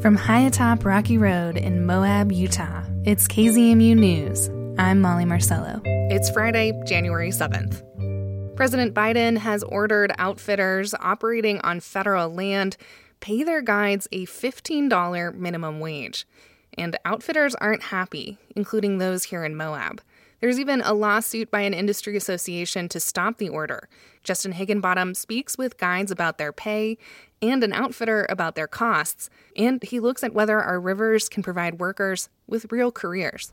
From high atop Rocky Road in Moab, Utah, it's KZMU News. I'm Molly Marcello. It's Friday, January 7th. President Biden has ordered outfitters operating on federal land pay their guides a $15 minimum wage. And outfitters aren't happy, including those here in Moab. There's even a lawsuit by an industry association to stop the order. Justin Higginbottom speaks with guides about their pay and an outfitter about their costs, and he looks at whether our rivers can provide workers with real careers.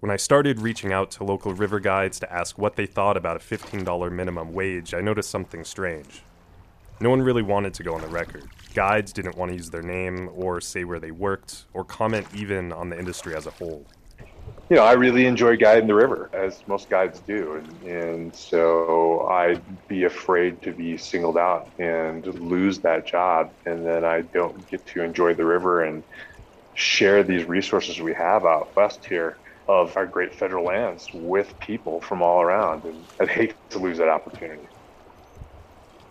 When I started reaching out to local river guides to ask what they thought about a $15 minimum wage, I noticed something strange. No one really wanted to go on the record. Guides didn't want to use their name or say where they worked or comment even on the industry as a whole. You know, I really enjoy guiding the river, as most guides do. And, and so I'd be afraid to be singled out and lose that job. And then I don't get to enjoy the river and share these resources we have out west here of our great federal lands with people from all around. And I'd hate to lose that opportunity.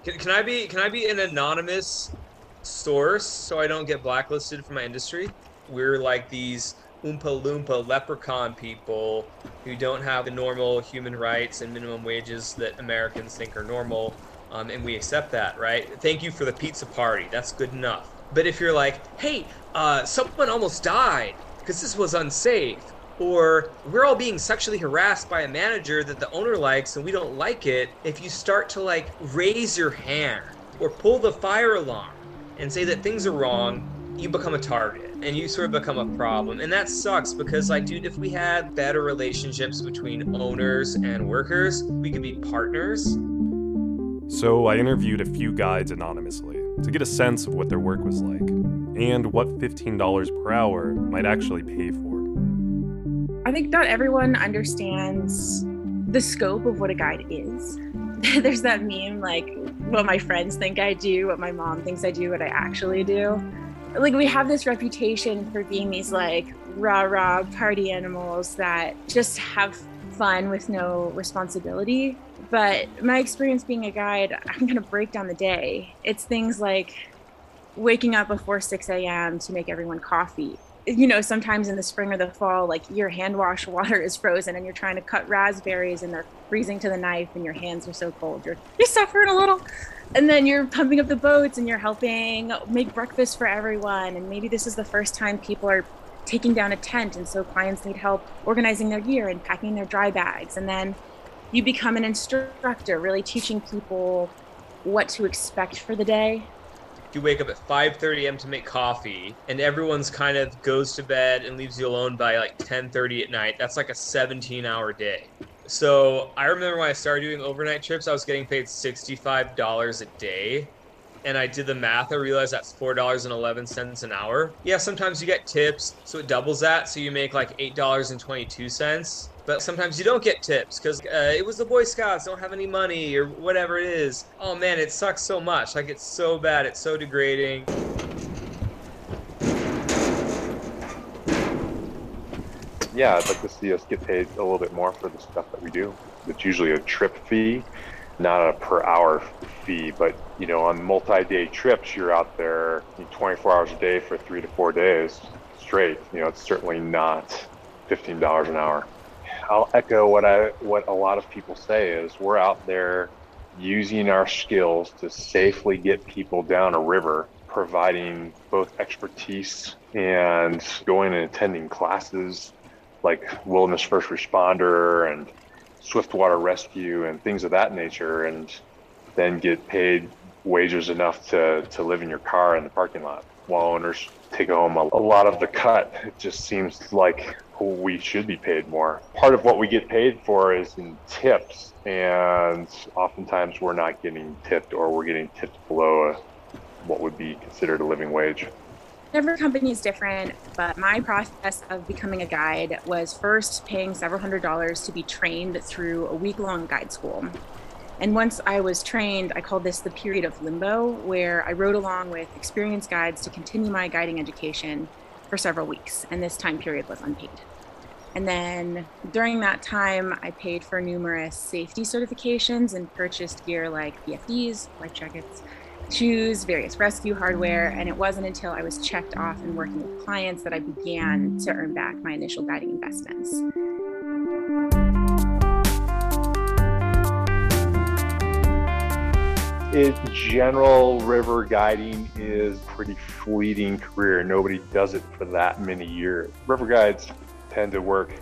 Can, can I be can I be an anonymous source so I don't get blacklisted from my industry? We're like these Oompa Loompa leprechaun people who don't have the normal human rights and minimum wages that Americans think are normal, um, and we accept that, right? Thank you for the pizza party. That's good enough. But if you're like, hey, uh, someone almost died because this was unsafe, or we're all being sexually harassed by a manager that the owner likes and we don't like it, if you start to like raise your hand or pull the fire alarm and say that things are wrong, you become a target and you sort of become a problem. And that sucks because, like, dude, if we had better relationships between owners and workers, we could be partners. So I interviewed a few guides anonymously to get a sense of what their work was like and what $15 per hour might actually pay for. I think not everyone understands the scope of what a guide is. There's that meme like what my friends think I do, what my mom thinks I do, what I actually do. Like we have this reputation for being these like rah rah party animals that just have fun with no responsibility. But my experience being a guide, I'm to break down the day. It's things like waking up before 6 a.m. to make everyone coffee, you know, sometimes in the spring or the fall, like your hand wash water is frozen and you're trying to cut raspberries and they're freezing to the knife and your hands are so cold. You're, you're suffering a little. And then you're pumping up the boats and you're helping make breakfast for everyone. And maybe this is the first time people are taking down a tent. And so clients need help organizing their gear and packing their dry bags. And then you become an instructor, really teaching people what to expect for the day you wake up at 5:30 a.m. to make coffee, and everyone's kind of goes to bed and leaves you alone by like 10:30 at night. That's like a 17-hour day. So I remember when I started doing overnight trips, I was getting paid $65 a day. And I did the math. I realized that's four dollars and eleven cents an hour. Yeah, sometimes you get tips, so it doubles that. So you make like eight dollars and twenty-two cents but sometimes you don't get tips because uh, it was the Boy Scouts, don't have any money or whatever it is. Oh man, it sucks so much. Like it's so bad, it's so degrading. Yeah, I'd like to see us get paid a little bit more for the stuff that we do. It's usually a trip fee, not a per hour fee. But you know, on multi-day trips, you're out there 24 hours a day for three to four days straight. You know, it's certainly not $15 an hour. I'll echo what I what a lot of people say is we're out there using our skills to safely get people down a river, providing both expertise and going and attending classes like wilderness first responder and swiftwater rescue and things of that nature and then get paid wages enough to, to live in your car in the parking lot while owners take home a, a lot of the cut. It just seems like we should be paid more. Part of what we get paid for is in tips, and oftentimes we're not getting tipped or we're getting tipped below a, what would be considered a living wage. Every company is different, but my process of becoming a guide was first paying several hundred dollars to be trained through a week long guide school. And once I was trained, I called this the period of limbo, where I rode along with experienced guides to continue my guiding education for several weeks. And this time period was unpaid. And then during that time, I paid for numerous safety certifications and purchased gear like PFDs, life jackets, shoes, various rescue hardware. And it wasn't until I was checked off and working with clients that I began to earn back my initial guiding investments. In general, river guiding is pretty fleeting career. Nobody does it for that many years. River guides tend to work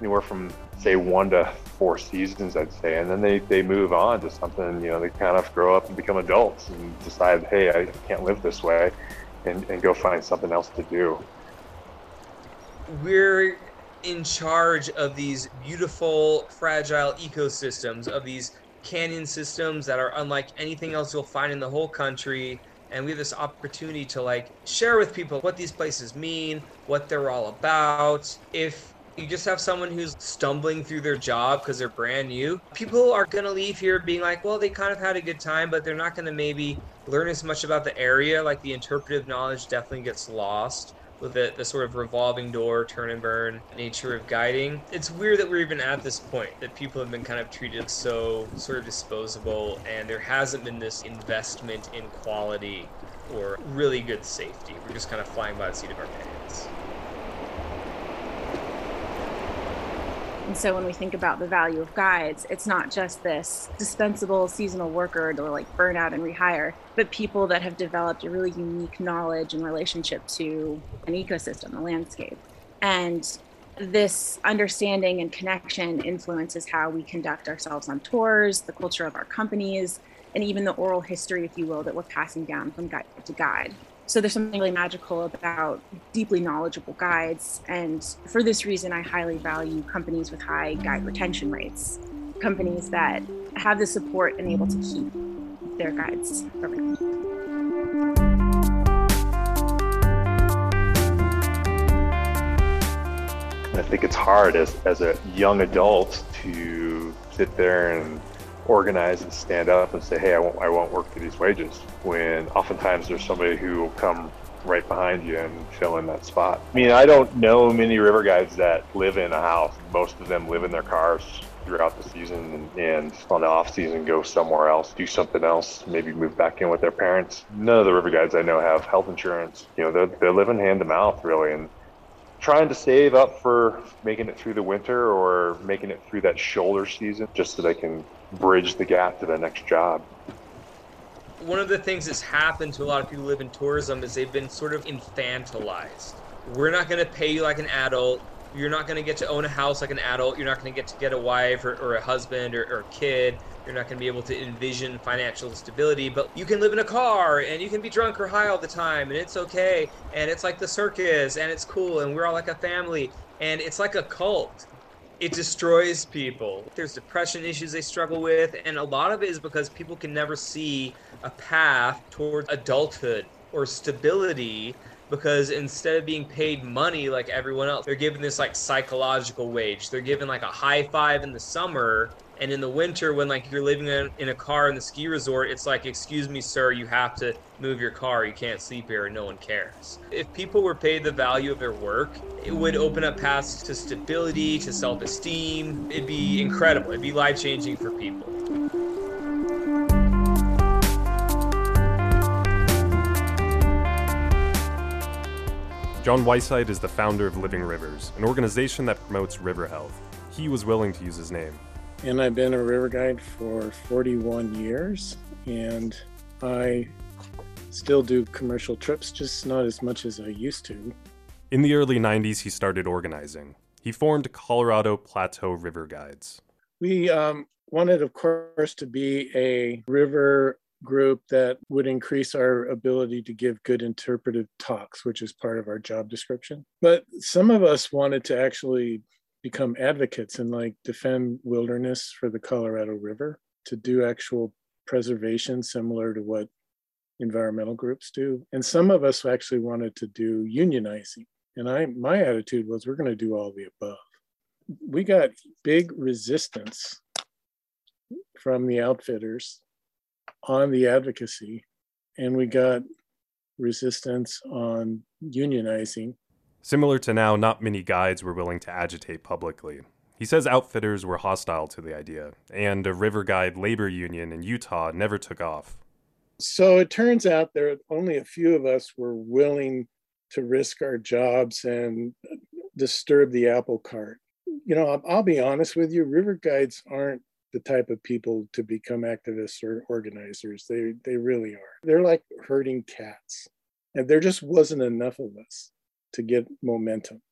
anywhere from say one to four seasons, I'd say, and then they, they move on to something, you know, they kind of grow up and become adults and decide, hey, I can't live this way and, and go find something else to do. We're in charge of these beautiful, fragile ecosystems, of these canyon systems that are unlike anything else you'll find in the whole country and we have this opportunity to like share with people what these places mean what they're all about. If you just have someone who's stumbling through their job because they're brand new people are going to leave here being like well they kind of had a good time but they're not going to maybe learn as much about the area. Like the interpretive knowledge definitely gets lost with the, the sort of revolving door, turn and burn nature of guiding. It's weird that we're even at this point, that people have been kind of treated so sort of disposable, and there hasn't been this investment in quality or really good safety. We're just kind of flying by the seat of our pants. And so when we think about the value of guides, it's not just this dispensable seasonal worker to like burn out and rehire, but people that have developed a really unique knowledge and relationship to an ecosystem, a landscape. And this understanding and connection influences how we conduct ourselves on tours, the culture of our companies, and even the oral history, if you will, that we're passing down from guide to guide. So there's something really magical about deeply knowledgeable guides. And for this reason, I highly value companies with high guide retention rates, companies that have the support and able to keep their guides forever. I think it's hard as, as a young adult to sit there and organize and stand up and say, hey, I won't, I won't work for these wages. When oftentimes there's somebody who will come right behind you and fill in that spot. I mean, I don't know many river guides that live in a house. Most of them live in their cars throughout the season and, on the off season go somewhere else, do something else, maybe move back in with their parents. None of the river guides I know have health insurance. You know, they're, they're living hand to mouth really and trying to save up for making it through the winter or making it through that shoulder season just so they can bridge the gap to the next job. One of the things that's happened to a lot of people who live in tourism is they've been sort of infantilized. We're not going to pay you like an adult. You're not going to get to own a house like an adult. You're not going to get to get a wife or, or a husband or, or a kid. You're not going to be able to envision financial stability, but you can live in a car and you can be drunk or high all the time and it's okay. And it's like the circus and it's cool and we're all like a family and it's like a cult it destroys people. There's depression issues they struggle with, and a lot of it is because people can never see a path towards adulthood or stability because instead of being paid money like everyone else, they're given this like psychological wage. They're given like a high five in the summer and in the winter, when like you're living in, in a car in the ski resort, it's like, excuse me, sir, you have to move your car. You can't sleep here, and no one cares. If people were paid the value of their work, it would open up paths to stability, to self-esteem. It'd be incredible. It'd be life-changing for people. John Weisheit is the founder of Living Rivers, an organization that promotes river health. He was willing to use his name and I've been a river guide for 41 years, and I still do commercial trips, just not as much as I used to. In the early 90s, he started organizing. He formed Colorado Plateau River Guides. We um, wanted, of course, to be a river group that would increase our ability to give good interpretive talks, which is part of our job description. But some of us wanted to actually become advocates and like defend wilderness for the Colorado River to do actual preservation similar to what environmental groups do. And some of us actually wanted to do unionizing. And I my attitude was we're going to do all the above. We got big resistance from the outfitters on the advocacy and we got resistance on unionizing Similar to now, not many guides were willing to agitate publicly. He says outfitters were hostile to the idea, and a river guide labor union in Utah never took off. So it turns out there only a few of us were willing to risk our jobs and disturb the apple cart. You know, I'll, I'll be honest with you, river guides aren't the type of people to become activists or organizers. They they really are. They're like herding cats. And there just wasn't enough of us to get momentum,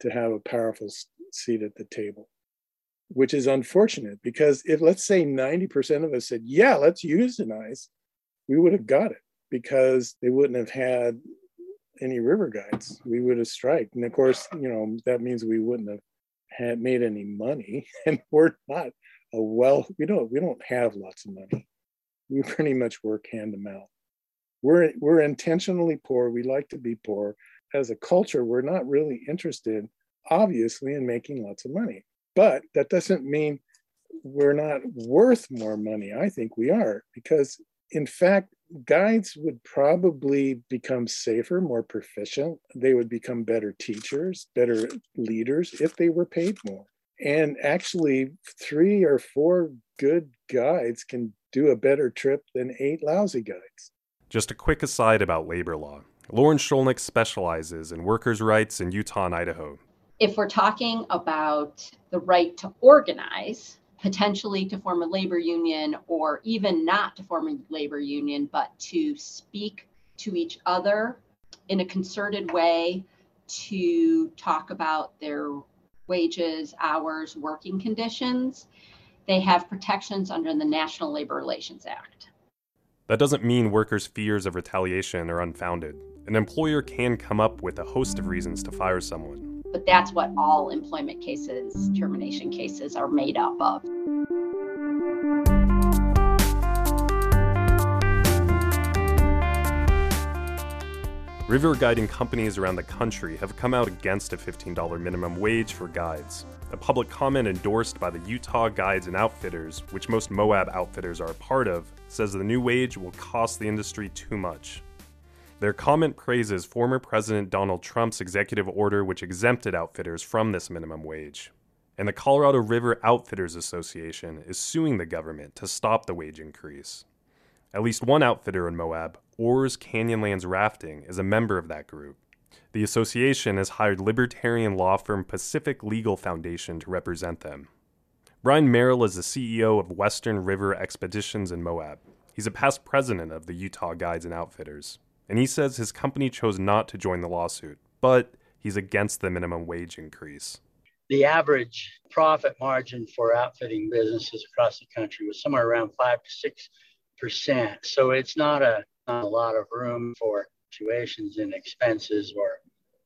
to have a powerful seat at the table, which is unfortunate because if let's say 90% of us said, yeah, let's use euthanize, we would have got it because they wouldn't have had any river guides. We would have striked. And of course, you know, that means we wouldn't have had made any money. And we're not a well, we don't we don't have lots of money. We pretty much work hand to mouth. We're we're intentionally poor. We like to be poor. As a culture, we're not really interested, obviously, in making lots of money. But that doesn't mean we're not worth more money. I think we are because in fact, guides would probably become safer, more proficient. They would become better teachers, better leaders if they were paid more. And actually, three or four good guides can do a better trip than eight lousy guides. Just a quick aside about labor law. Lauren Scholnick specializes in workers' rights in Utah and Idaho. If we're talking about the right to organize, potentially to form a labor union or even not to form a labor union, but to speak to each other in a concerted way to talk about their wages, hours, working conditions. They have protections under the National Labor Relations Act. That doesn't mean workers' fears of retaliation are unfounded. An employer can come up with a host of reasons to fire someone but that's what all employment cases, termination cases are made up of. River guiding companies around the country have come out against a $15 minimum wage for guides. A public comment endorsed by the Utah Guides and Outfitters, which most Moab outfitters are a part of, says the new wage will cost the industry too much. Their comment praises former President Donald Trump's executive order which exempted outfitters from this minimum wage. And the Colorado River Outfitters Association is suing the government to stop the wage increase. At least one outfitter in Moab, Oars Canyonlands Rafting, is a member of that group. The association has hired libertarian law firm Pacific Legal Foundation to represent them. Brian Merrill is the CEO of Western River Expeditions in Moab. He's a past president of the Utah Guides and Outfitters and he says his company chose not to join the lawsuit, but he's against the minimum wage increase. The average profit margin for outfitting businesses across the country was somewhere around five to six percent. So it's not a not a lot of room for fluctuations in expenses or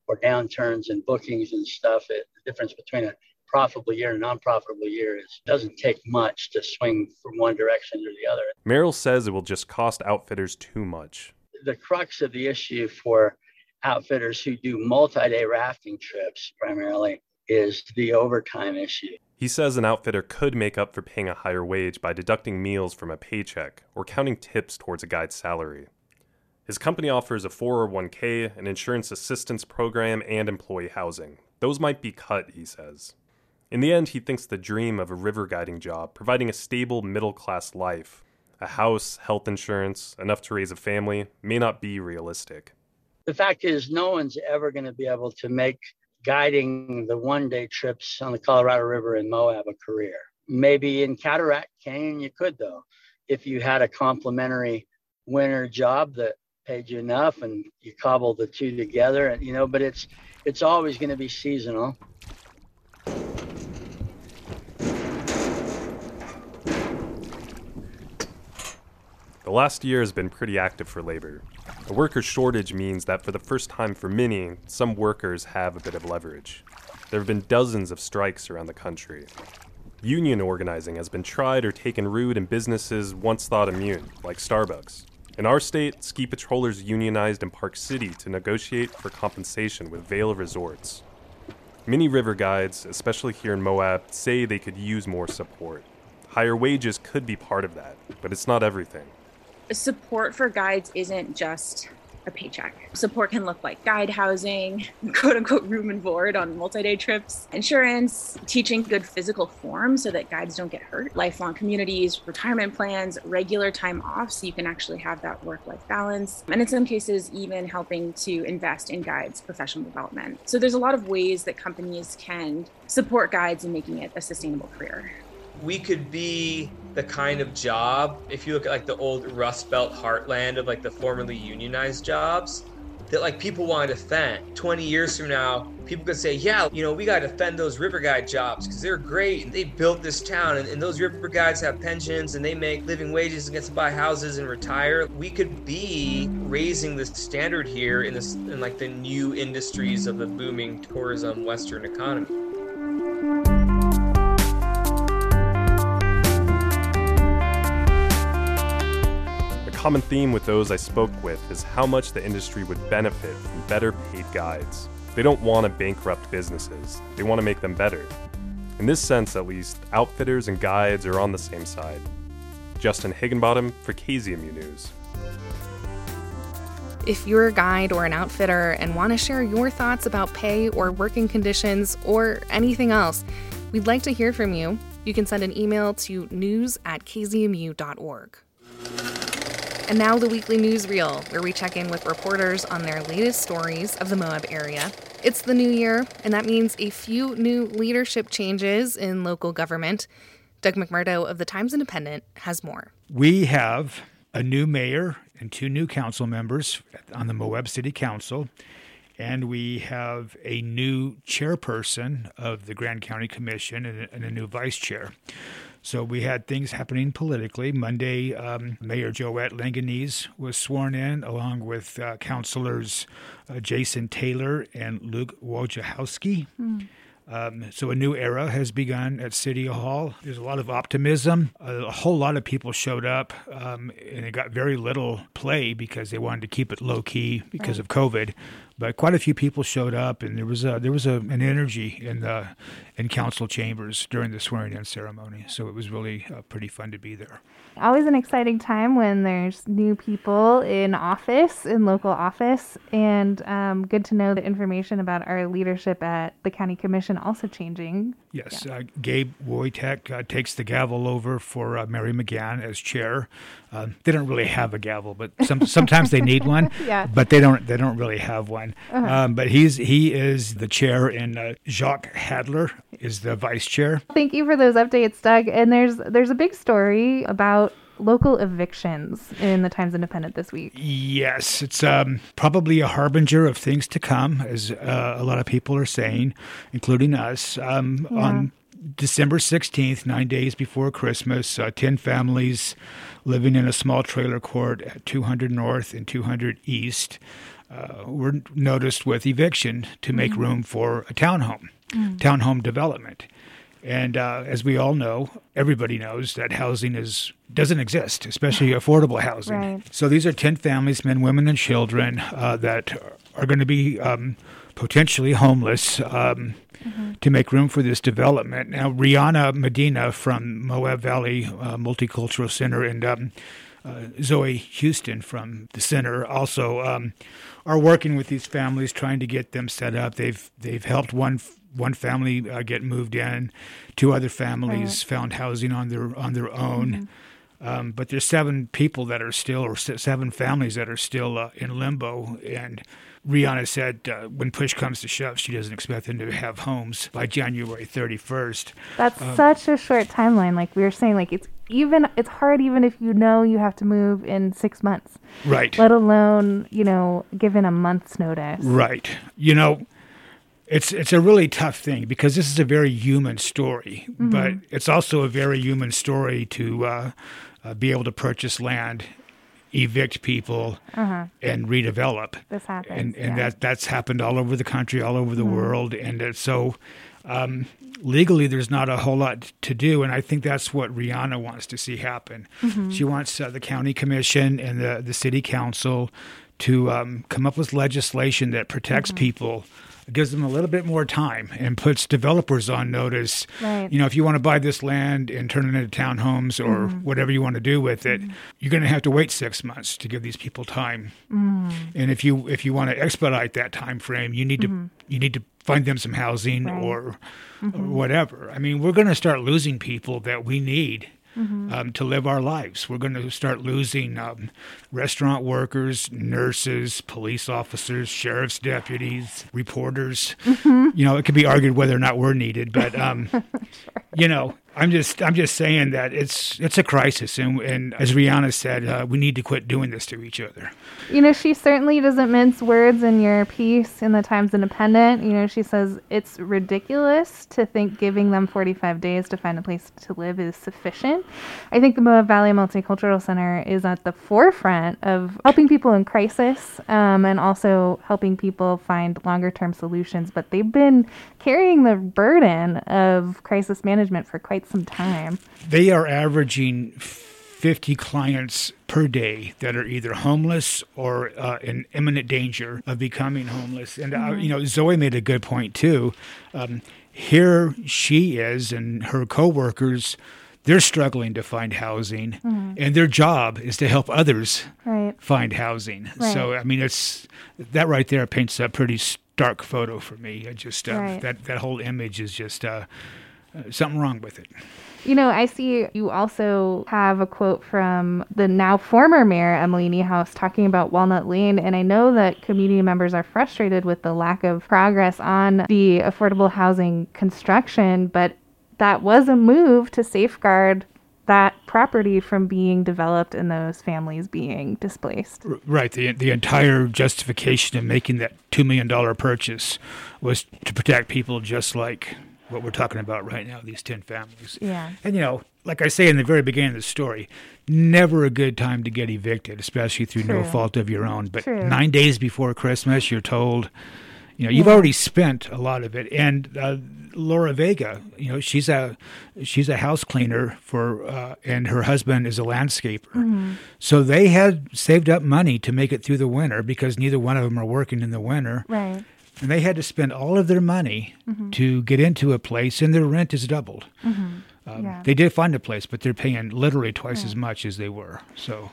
or downturns in bookings and stuff. It, the difference between a profitable year and a non-profitable year is doesn't take much to swing from one direction or the other. Merrill says it will just cost outfitters too much the crux of the issue for outfitters who do multi-day rafting trips primarily is the overtime issue. He says an outfitter could make up for paying a higher wage by deducting meals from a paycheck or counting tips towards a guide's salary. His company offers a 401k, an insurance assistance program, and employee housing. Those might be cut, he says. In the end, he thinks the dream of a river guiding job, providing a stable middle class life, a house, health insurance, enough to raise a family may not be realistic. The fact is, no one's ever going to be able to make guiding the one day trips on the Colorado River in Moab a career. Maybe in Cataract Canyon, you could, though, if you had a complementary winter job that paid you enough and you cobble the two together and you know but it's it's always going to be seasonal The last year has been pretty active for labor. A worker shortage means that for the first time for many, some workers have a bit of leverage. There have been dozens of strikes around the country. Union organizing has been tried or taken root in businesses once thought immune, like Starbucks. In our state, ski patrollers unionized in Park City to negotiate for compensation with Vail Resorts. Many river guides, especially here in Moab, say they could use more support. Higher wages could be part of that, but it's not everything support for guides isn't just a paycheck. Support can look like guide housing, quote unquote room and board on multi day trips, insurance, teaching good physical form so that guides don't get hurt, lifelong communities, retirement plans, regular time off so you can actually have that work life balance, and in some cases, even helping to invest in guides' professional development. So there's a lot of ways that companies can support guides in making it a sustainable career we could be the kind of job if you look at like the old rust belt heartland of like the formerly unionized jobs that like people want to defend. 20 years from now people could say yeah you know we got to defend those river guide jobs because they're great and they built this town and, and, those river guides have pensions and they make living wages and get to buy houses and retire. We could be raising the standard here in this in like the new industries of the booming tourism western economy common theme with those I spoke with is how much the industry would benefit from better paid guides. They don't want to bankrupt businesses, they want to make them better. In this sense, at least, outfitters and guides are on the same side. Justin Higginbottom for KZMU News. If you're a guide or an outfitter and want to share your thoughts about pay or working conditions or anything else, we'd like to hear from you. You can send an email to news at kzmu.org. And now the weekly newsreel, where we check in with reporters on their latest stories of the Moab area. It's the new year, and that means a few new leadership changes in local government. Doug McMurdo of the Times Independent has more. We have a new mayor and two new council members on the Moab City Council, and we have a new chairperson of the Grand County Commission and a new vice chair. So we had things happening politically. Monday, um, Mayor Joette Langianese was sworn in, along with uh, councilors uh, Jason Taylor and Luke Wojciechowski. Mm. Um, so a new era has begun at City Hall. There's a lot of optimism. A, whole lot of people showed up, um, and it got very little play because they wanted to keep it low key because right. of COVID but quite a few people showed up, and there was a, there was a, an energy in the in council chambers during the swearing in ceremony. So it was really uh, pretty fun to be there. Always an exciting time when there's new people in office, in local office, and um, good to know the information about our leadership at the county commission also changing. Yes, yeah. uh, Gabe Woytek uh, takes the gavel over for uh, Mary McGann as chair. Uh, they don't really have a gavel, but some, sometimes they need one. yeah. But they don't. They don't really have one. Uh-huh. Um, but he's he is the chair, and uh, Jacques Hadler is the vice chair. Thank you for those updates, Doug. And there's there's a big story about local evictions in the Times Independent this week. Yes, it's um, probably a harbinger of things to come, as uh, a lot of people are saying, including us. Um, yeah. On December 16th, nine days before Christmas, uh, 10 families living in a small trailer court at 200 North and 200 East uh, were noticed with eviction to make mm-hmm. room for a townhome, mm. townhome development. And uh, as we all know, everybody knows that housing is doesn't exist, especially affordable housing. Right. So these are ten families, men, women, and children uh, that are going to be um, potentially homeless um, mm-hmm. to make room for this development. Now, Rhiana Medina from Moab Valley uh, Multicultural Center and um, uh, Zoe Houston from the center also um, are working with these families, trying to get them set up. They've they've helped one one family uh, get moved in, two other families right. found housing on their on their own. Mm-hmm. Um, but there's seven people that are still, or seven families that are still uh, in limbo. And Rhiana said uh, when push comes to shove, she doesn't expect them to have homes by January 31st. That's um, such a short timeline. Like we were saying, like it's even it's hard even if you know you have to move in six months. Right. Let alone you know given a month's notice. Right. You know. It's it's a really tough thing because this is a very human story, mm-hmm. but it's also a very human story to uh, uh, be able to purchase land evict people uh-huh. and redevelop. This happens, and and yeah. that that's happened all over the country, all over the mm-hmm. world, and so um, legally there's not a whole lot to do, and I think that's what Rhiana wants to see happen. Mm-hmm. She wants uh, the county commission and the the city council to um, come up with legislation that protects mm-hmm. Gives them a little bit more time and puts developers on notice. Right. You know, if you want to buy this land and turn it into townhomes or Mm-hmm. whatever you want to do with it, you're going to have to wait six months to give these people time. Mm. And if you if you want to expedite that time frame, you need to you need to find them some housing Mm-hmm. Or, or whatever. I mean, we're going to start losing people that we need Mm-hmm. um, to live our lives. We're going to start losing um, restaurant workers, nurses, police officers, sheriff's deputies, reporters. Mm-hmm. You know, it could be argued whether or not we're needed, but um, you know, I'm just I'm just saying that it's it's a crisis, and and as Rhiana said, uh, we need to quit doing this to each other. You know, she certainly doesn't mince words in your piece in the Times Independent. You know, she says it's ridiculous to think giving them 45 days to find a place to live is sufficient. I think the Moab Valley Multicultural Center is at the forefront of helping people in crisis um, and also helping people find longer term solutions. But they've been carrying the burden of crisis management for quite some time. They are averaging 50 clients per day that are either homeless or uh, in imminent danger of becoming homeless. And, uh, you know, Zoe made a good point too. Um, here she is and her coworkers, they're struggling to find housing, and their job is to help others Right. find housing. So, I mean, it's that right there paints a pretty stark photo for me. I just, uh, Right. that, that whole image is just uh, uh, Uh, something wrong with it. You know, I see you also have a quote from the now former mayor, Emily Niehaus, talking about Walnut Lane. And I know that community members are frustrated with the lack of progress on the affordable housing construction, but that was a move to safeguard that property from being developed and those families being displaced. Right. The the entire justification of making that two million dollar purchase was to protect people just like what we're talking about right now, these ten families. Yeah. And you know, like I say in the very beginning of the story, never a good time to get evicted, especially through no fault of your own. But True. nine days before Christmas, you're told, you know, you've already spent a lot of it. And uh, Laura Vega, you know, she's a she's a house cleaner for, uh, and her husband is a landscaper. So they had saved up money to make it through the winter because neither one of them are working in the winter Right. And they had to spend all of their money to get into a place, and their rent is doubled. Um, Yeah. They did find a place, but they're paying literally twice as much as they were. So,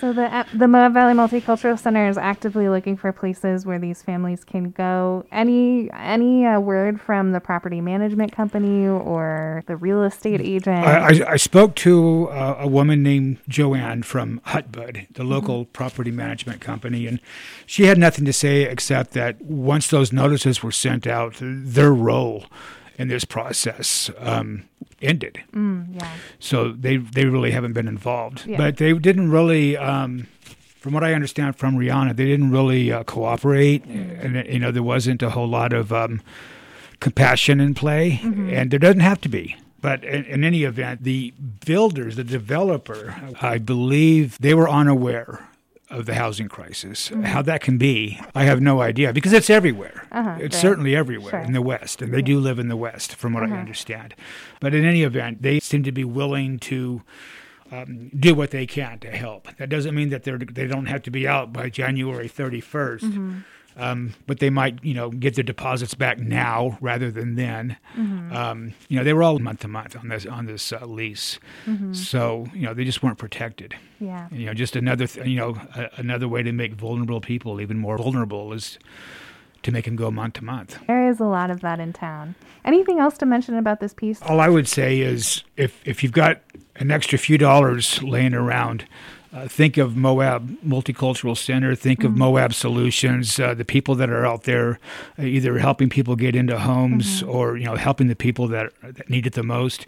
So the uh, the Moab Valley Multicultural Center is actively looking for places where these families can go. Any any uh, word from the property management company or the real estate agent? I, I, I spoke to uh, a woman named Joanne from Hutbud, the local property management company, and she had nothing to say except that once those notices were sent out, their role in this process um, ended. Mm, yeah. So they they really haven't been involved. Yeah. But they didn't really, um, from what I understand from Rhiana, they didn't really uh, cooperate, and you know there wasn't a whole lot of um, compassion in play, and there doesn't have to be. But in, in any event, the builders, the developer, I believe they were unaware of the housing crisis. How that can be, I have no idea because it's everywhere. Uh-huh, it's right. certainly everywhere Sure. in the West, and they do live in the West, from what I understand. But in any event, they seem to be willing to um, do what they can to help. That doesn't mean that they're they don't have to be out by January 31st. Um, but they might, you know, get their deposits back now rather than then. Um, you know, they were all month to month on this on this uh, lease, so you know they just weren't protected. yeah. You know, just another th- you know a, another way to make vulnerable people even more vulnerable is to make them go month to month. There is a lot of that in town. Anything else to mention about this piece? All I would say is if if you've got an extra few dollars laying around, uh, think of Moab Multicultural Center. Think of Moab Solutions. Uh, the people that are out there, uh, either helping people get into homes or you know helping the people that that need it the most.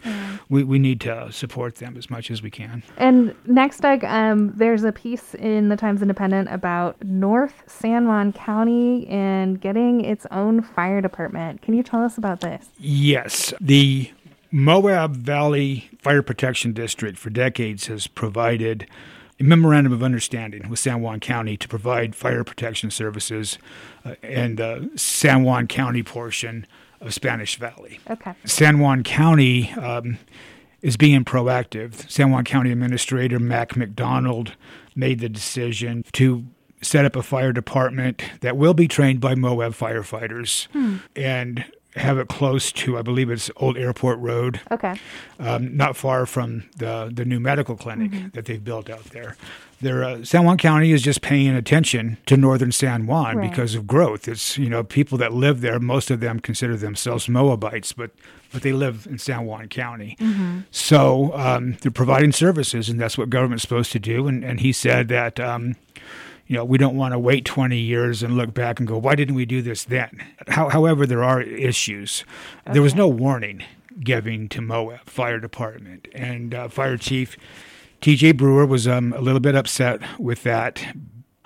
We we need to support them as much as we can. And next, Doug, um, there's a piece in the Times Independent about North San Juan County and getting its own fire department. Can you tell us about this? Yes, the Moab Valley Fire Protection District for decades has provided a memorandum of understanding with San Juan County to provide fire protection services uh, in the San Juan County portion of Spanish Valley. Okay. San Juan County um, is being proactive. San Juan County Administrator Mack McDonald made the decision to set up a fire department that will be trained by Moab firefighters and have it close to, I believe it's Old Airport Road, Okay. um, not far from the, the new medical clinic that they've built out there. Uh, San Juan County is just paying attention to northern San Juan Right. because of growth. It's you know people that live there. Most of them consider themselves Moabites, but but they live in San Juan County. So um, they're providing services, and that's what government's supposed to do. And and he said that. Um, you know, we don't want to wait 20 years and look back and go, why didn't we do this then? How, however, there are issues. There was no warning given to Moab Fire Department. And uh, Fire Chief TJ Brewer was um, a little bit upset with that.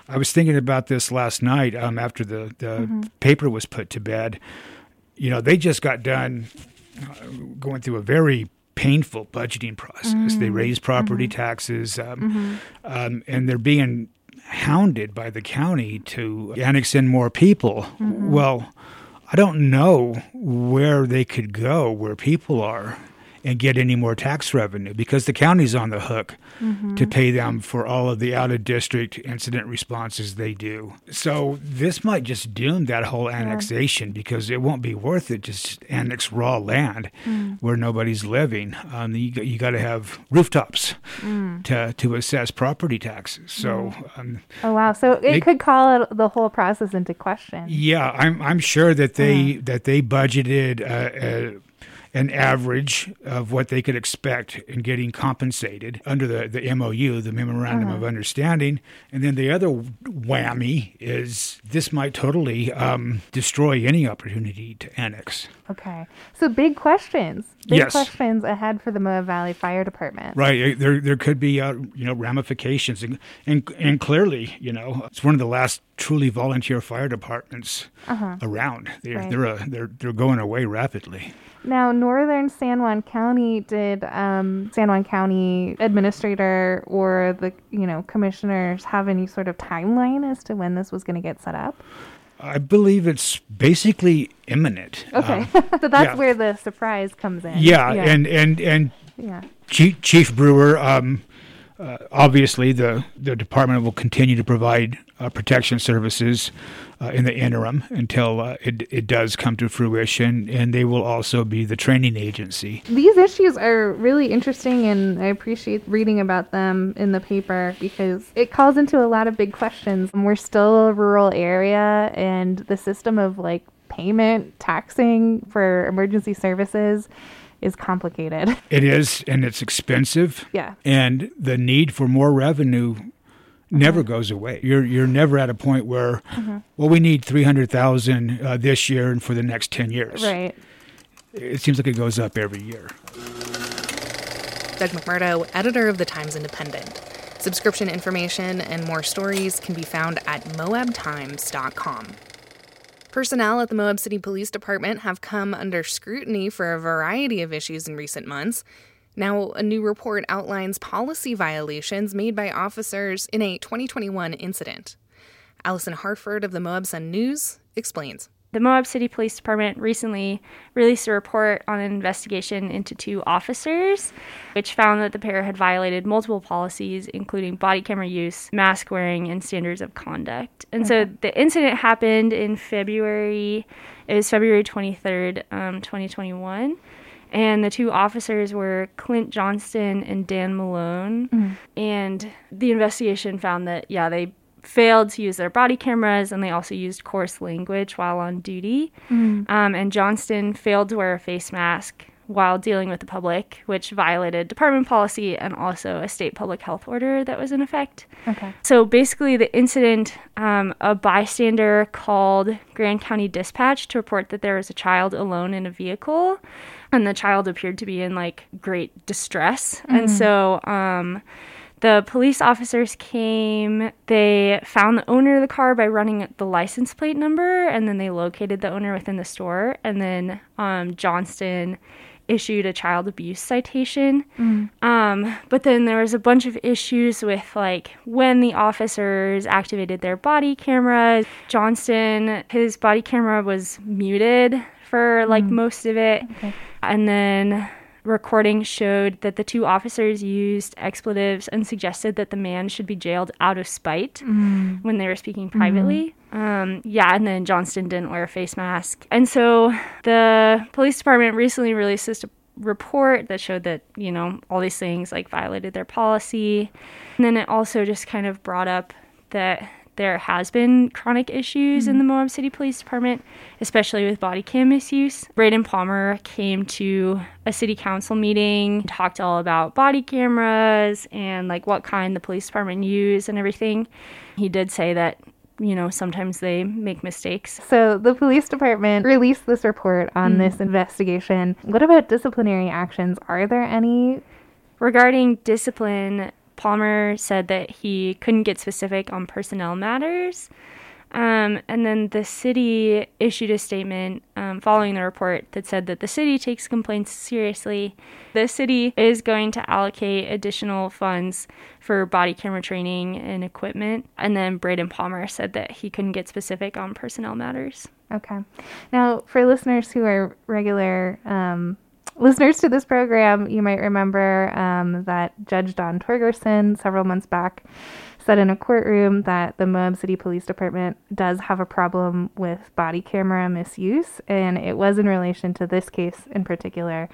I was thinking about this last night um, after the, the paper was put to bed. You know, they just got done uh, going through a very painful budgeting process. They raised property taxes, um, um, and they're being hounded by the county to annex in more people. Mm-hmm. Well, I don't know where they could go where people are and get any more tax revenue because the county's on the hook to pay them for all of the out of district incident responses they do. So this might just doom that whole annexation because it won't be worth it just annex raw land where nobody's living. Um, you, got- you got to have rooftops to, to assess property taxes. So um, Oh wow. So it They- could call the whole process into question. yeah, I'm I'm sure that they that they budgeted uh, uh, an average of what they could expect in getting compensated under the the MOU, the Memorandum of Understanding, and then the other whammy is this might totally um, destroy any opportunity to annex. Okay. So big questions. Big Yes. questions ahead for the Moab Valley Fire Department. Right, there there could be uh, you know ramifications, and, and and clearly you know it's one of the last truly volunteer fire departments around. They're Right. they're uh, they're they're going away rapidly. Now, Northern San Juan County did um, San Juan County administrator or the you know commissioners have any sort of timeline as to when this was going to get set up? I believe it's basically imminent. Okay, Um, so that's yeah. where the surprise comes in. yeah, and and and yeah. Chief, Chief Brewer, um, uh, obviously the the department will continue to provide uh, protection services uh, in the interim until uh, it it does come to fruition, and they will also be the training agency. These issues are really interesting, and I appreciate reading about them in the paper because it calls into a lot of big questions. We're still a rural area, and the system of like payment, taxing for emergency services is complicated. It is, and it's expensive. Yeah. And the need for more revenue never goes away. You're you're never at a point where, well, we need three hundred thousand uh, this year and for the next ten years. right. It seems like it goes up every year. Doug McMurdo, editor of the Times Independent. Subscription information and more stories can be found at moabtimes.com. Personnel at the Moab City Police Department have come under scrutiny for a variety of issues in recent months. Now, a new report outlines policy violations made by officers in a 2021 incident. Allison Hartford of the Moab Sun News explains. The Moab City Police Department recently released a report on an investigation into two officers, which found that the pair had violated multiple policies, including body camera use, mask wearing, and standards of conduct. And so the incident happened in February, it was February 23rd, um, 2021. And the two officers were Clint Johnston and Dan Malone. And the investigation found that, yeah, they failed to use their body cameras and they also used coarse language while on duty. Um, and Johnston failed to wear a face mask while dealing with the public, which violated department policy and also a state public health order that was in effect. Okay. So basically, the incident um, a bystander called Grand County Dispatch to report that there was a child alone in a vehicle, and the child appeared to be in like great distress. And so, um, the police officers came. They found the owner of the car by running the license plate number, and then they located the owner within the store. And then um, Johnston issued a child abuse citation. Um, but then there was a bunch of issues with like when the officers activated their body cameras. Johnston, his body camera was muted for like most of it. And then recording showed that the two officers used expletives and suggested that the man should be jailed out of spite Mm. when they were speaking privately. Um, yeah, and then Johnston didn't wear a face mask. And so the police department recently released this report that showed that, you know, all these things like violated their policy. And then it also just kind of brought up that there has been chronic issues in the Moab City Police Department, especially with body cam misuse. Braden Palmer came to a city council meeting, talked all about body cameras and like what kind the police department use and everything. He did say that, you know, sometimes they make mistakes. So the police department released this report on Mm. this investigation. What about disciplinary actions? Are there any? Regarding discipline, Palmer said that he couldn't get specific on personnel matters. Um, and then the city issued a statement um, following the report that said that the city takes complaints seriously. The city is going to allocate additional funds for body camera training and equipment. And then Braden Palmer said that he couldn't get specific on personnel matters. Okay. Now, for listeners who are regular um, listeners to this program, you might remember um, that Judge Don Torgerson several months back said in a courtroom that the Moab City Police Department does have a problem with body camera misuse, and it was in relation to this case in particular,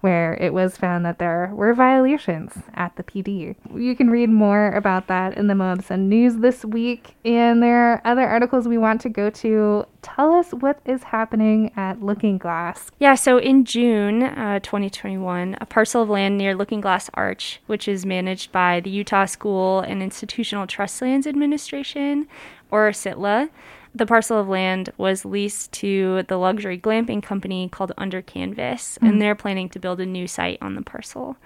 where it was found that there were violations at the PD. You can read more about that in the Moab Sun News this week, and there are other articles we want to go to. Tell us what is happening at Looking Glass. Yeah, so in June uh, 2021, a parcel of land near Looking Glass Arch, which is managed by the Utah School and Institutional Trust Lands Administration, or SITLA, the parcel of land was leased to the luxury glamping company called Under Canvas, Mm. and they're planning to build a new site on the parcel.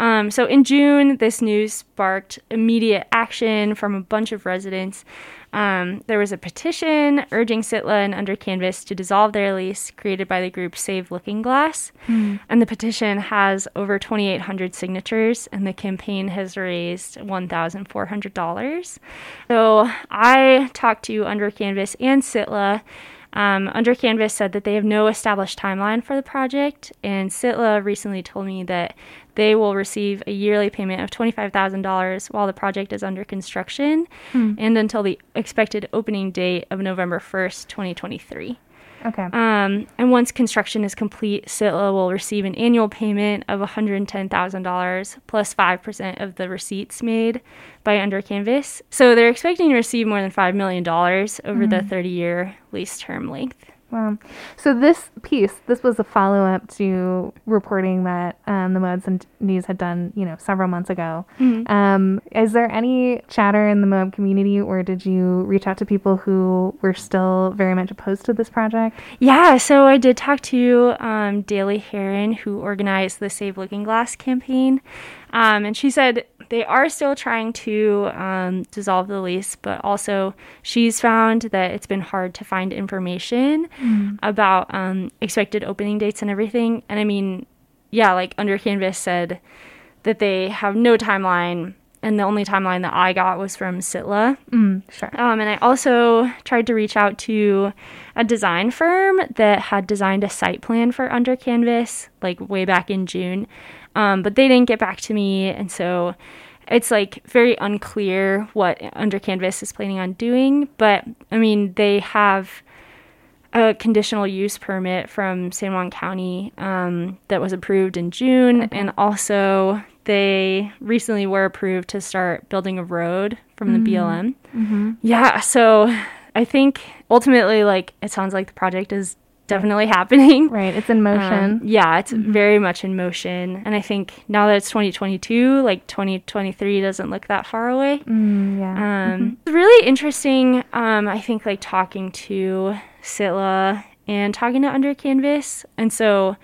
Um, so in June, this news sparked immediate action from a bunch of residents. Um, there was a petition urging Sitla and Under Canvas to dissolve their lease created by the group Save Looking Glass. Hmm. And the petition has over 2,800 signatures, and the campaign has raised $1,400. So I talked to Under Canvas and Sitla. Um, Under Canvas said that they have no established timeline for the project, and Sitla recently told me that they will receive a yearly payment of $25,000 while the project is under construction Hmm. and until the expected opening date of November 1st, 2023. Okay. Um, and once construction is complete, Sitla will receive an annual payment of $110,000 plus 5% of the receipts made by Under Canvas. So they're expecting to receive more than $5 million over the Mhm. 30 year lease term length. Wow. So this piece, this was a follow up to reporting that um, the Moab News had done, you know, several months ago. Mhm. Um, is there any chatter in the Moab community, or did you reach out to people who were still very much opposed to this project? Yeah, so I did talk to um, Daly Heron, who organized the Save Looking Glass campaign. Um, and she said they are still trying to um, dissolve the lease, but also she's found that it's been hard to find information Mm. about um, expected opening dates and everything. And I mean, yeah, like Under Canvas said that they have no timeline. And the only timeline that I got was from Sitla. Mm, sure. Um, and I also tried to reach out to a design firm that had designed a site plan for Under Canvas, like way back in June. Um, but they didn't get back to me. And so it's like very unclear what Under Canvas is planning on doing. But I mean, they have a conditional use permit from San Juan County um, that was approved in June, and also they recently were approved to start building a road from the Mhm. BLM. Mhm. Yeah, so I think ultimately, like, it sounds like the project is definitely happening. Right, it's in motion. Um, yeah, it's very much in motion, and I think now that it's 2022, like 2023 doesn't look that far away. Mm, yeah. Um, It's really interesting. Um, I think like talking to Sitla and talking to Under Canvas, and so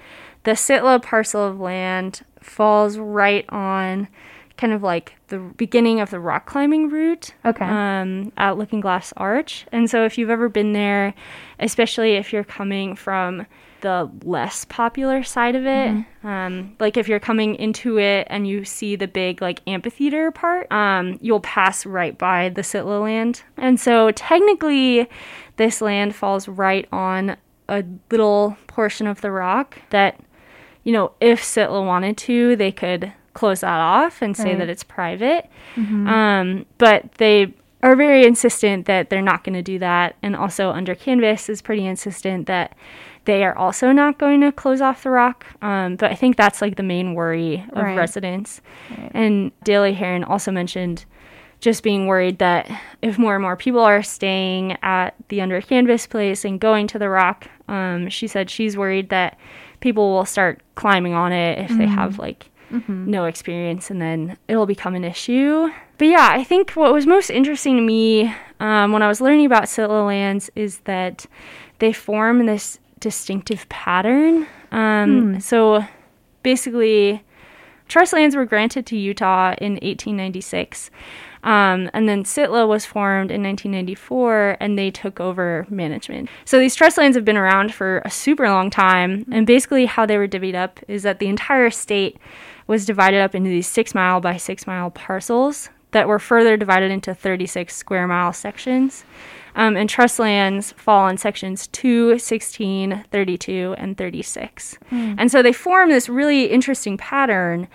the Sitla parcel of land falls right on kind of like the beginning of the rock climbing route. Okay. Um, at Looking Glass Arch, and so if you've ever been there, especially if you're coming from the less popular side of it. Um, like if you're coming into it and you see the big like amphitheater part, um, you'll pass right by the Sitla land. And so technically, this land falls right on a little portion of the rock that you know, if Sitla wanted to, they could close that off and say Right. that it's private. Mhm. Um, but they are very insistent that they're not going to do that. And also, Under Canvas is pretty insistent that they are also not going to close off the rock. Um, but I think that's like the main worry of Right. residents. And Daly Heron also mentioned just being worried that if more and more people are staying at the Under Canvas place and going to the rock, um, she said she's worried that people will start climbing on it if they Mhm. have like Mhm. no experience and then it'll become an issue. But yeah, I think what was most interesting to me um, when I was learning about Sitla lands is that they form this distinctive pattern. Um, Hmm. So basically, trust lands were granted to Utah in 1896. Um, and then Sitla was formed in 1994 and they took over management. So these trust lands have been around for a super long time. And basically, how they were divvied up is that the entire state was divided up into these six mile by six mile parcels that were further divided into 36 square mile sections. Um, and trust lands fall in sections 2, 16, 32, and 36. Hmm. And so they form this really interesting pattern.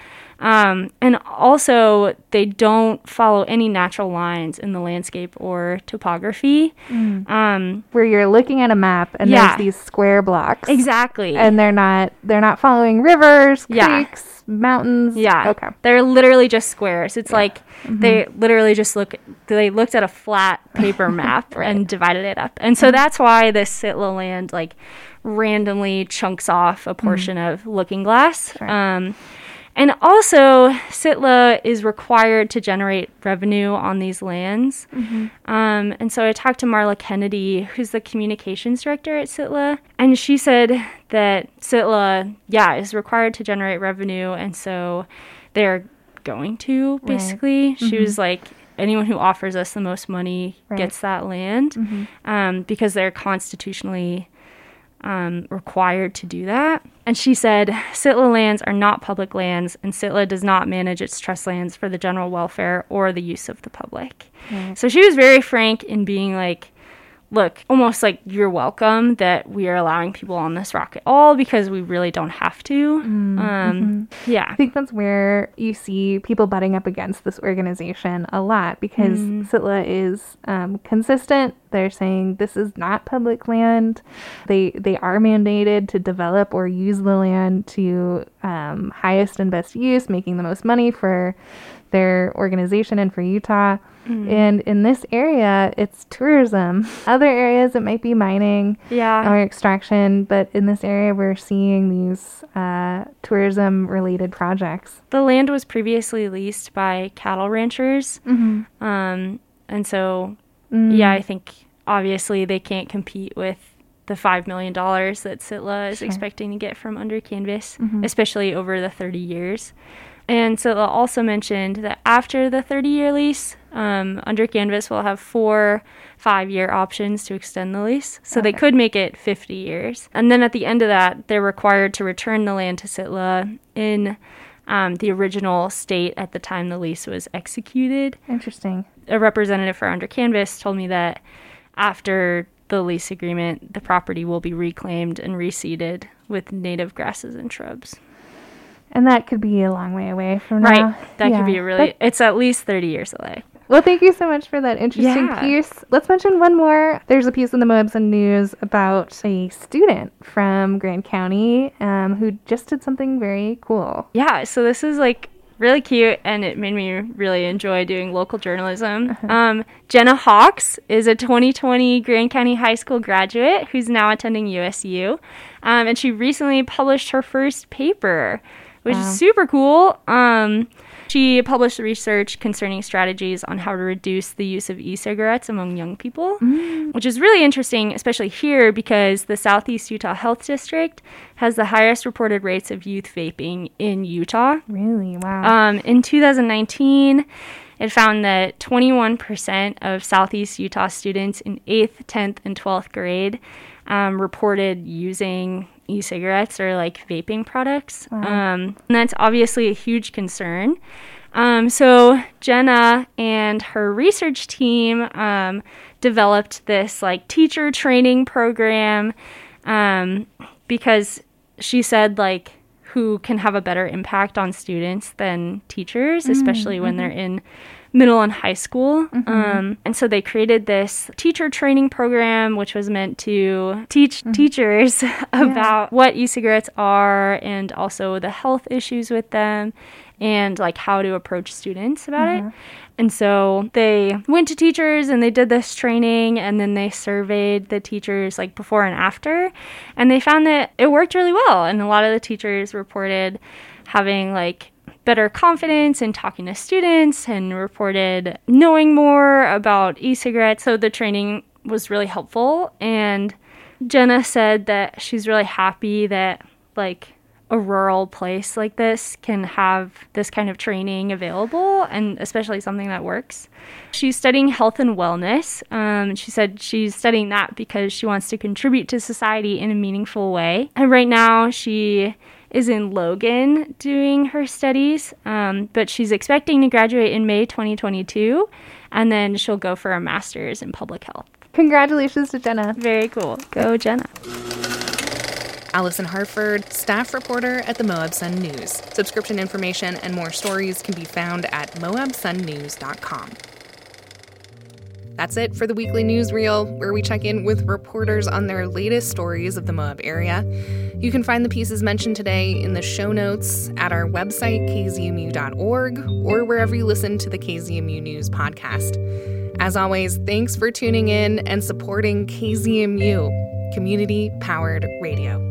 Um, and also, they don't follow any natural lines in the landscape or topography. Mm. Um, Where you're looking at a map and Yeah. there's these square blocks. Exactly. And they're not they're not following rivers, Yeah. creeks, mountains. Yeah. Okay. They're literally just squares. It's like Mhm. they literally just look they looked at a flat paper map Right. and divided it up. And so Mhm. that's why this Sitla land like randomly chunks off a portion of Looking Glass. Um and also, Sitla is required to generate revenue on these lands. Mhm. Um, and so I talked to Marla Kennedy, who's the communications director at Sitla, and she said that Sitla, yeah, is required to generate revenue, and so they're going to Right. basically. She was like, anyone who offers us the most money Right. gets that land, Mhm. um, because they're constitutionally um, required to do that. And she said, Sitla lands are not public lands, and Sitla does not manage its trust lands for the general welfare or the use of the public. Right. So she was very frank in being like, look, almost like you're welcome that we are allowing people on this rock at all because we really don't have to. um, mhm. Yeah. I think that's where you see people butting up against this organization a lot because Mhm. Sitla is um, consistent. They're saying this is not public land. They they are mandated to develop or use the land to um, highest and best use, making the most money for their organization and for Utah. Mhm. And in this area, it's tourism. Other areas, it might be mining Yeah. or extraction, but in this area, we're seeing these uh, tourism related projects. The land was previously leased by cattle ranchers. Mhm. Um, and so, Mm. yeah, I think obviously they can't compete with the $5 million that Sitla is Sure. expecting to get from Under Canvas, Mhm. especially over the 30 years. And Sitla also mentioned that after the 30 year lease, um, Under Canvas will have four five year options to extend the lease. So they could make it 50 years. And then at the end of that, they're required to return the land to Sitla in um, the original state at the time the lease was executed. Interesting. A representative for Under Canvas told me that after the lease agreement, the property will be reclaimed and reseeded with native grasses and shrubs. And that could be a long way away from Right. now. That Yeah. could be really, That- it's at least 30 years away. well, thank you so much for that interesting Yeah. piece. Let's mention one more. There's a piece in the Moab Sun News about a student from Grand County um, who just did something very cool. Yeah, so this is like really cute and it made me really enjoy doing local journalism. Um, Jenna Hawks is a 2020 Grand County High School graduate who's now attending USU. Um, and she recently published her first paper, which Wow. is super cool. Um, she published research concerning strategies on how to reduce the use of e cigarettes among young people, which is really interesting, especially here because the Southeast Utah Health District has the highest reported rates of youth vaping in Utah. Really? Wow. Um, in 2019, it found that 21% of Southeast Utah students in 8th, 10th, and 12th grade um, reported using e cigarettes or like vaping products. Wow. Um, and that's obviously a huge concern. Um, so Jenna and her research team um, developed this like teacher training program um, because she said like who can have a better impact on students than teachers, especially mm-hmm. when they're in middle and high school. Mm-hmm. Um, and so they created this teacher training program, which was meant to teach mm-hmm. teachers about yeah. what e cigarettes are and also the health issues with them and like how to approach students about mm-hmm. it. And so they went to teachers and they did this training and then they surveyed the teachers like before and after. And they found that it worked really well. And a lot of the teachers reported having like better confidence in talking to students and reported knowing more about e cigarettes. So the training was really helpful. And Jenna said that she's really happy that, like, a rural place like this can have this kind of training available and especially something that works. She's studying health and wellness. Um, she said she's studying that because she wants to contribute to society in a meaningful way. And right now, she is in Logan doing her studies, um, but she's expecting to graduate in May 2022, and then she'll go for a master's in public health. Congratulations to Jenna. Very cool. Go, Jenna. Allison Harford, staff reporter at the Moab Sun News. Subscription information and more stories can be found at moabsunnews.com. That's it for the weekly newsreel, where we check in with reporters on their latest stories of the Moab area. You can find the pieces mentioned today in the show notes at our website, kzmu.org, or wherever you listen to the KZMU News podcast. As always, thanks for tuning in and supporting KZMU, community powered radio.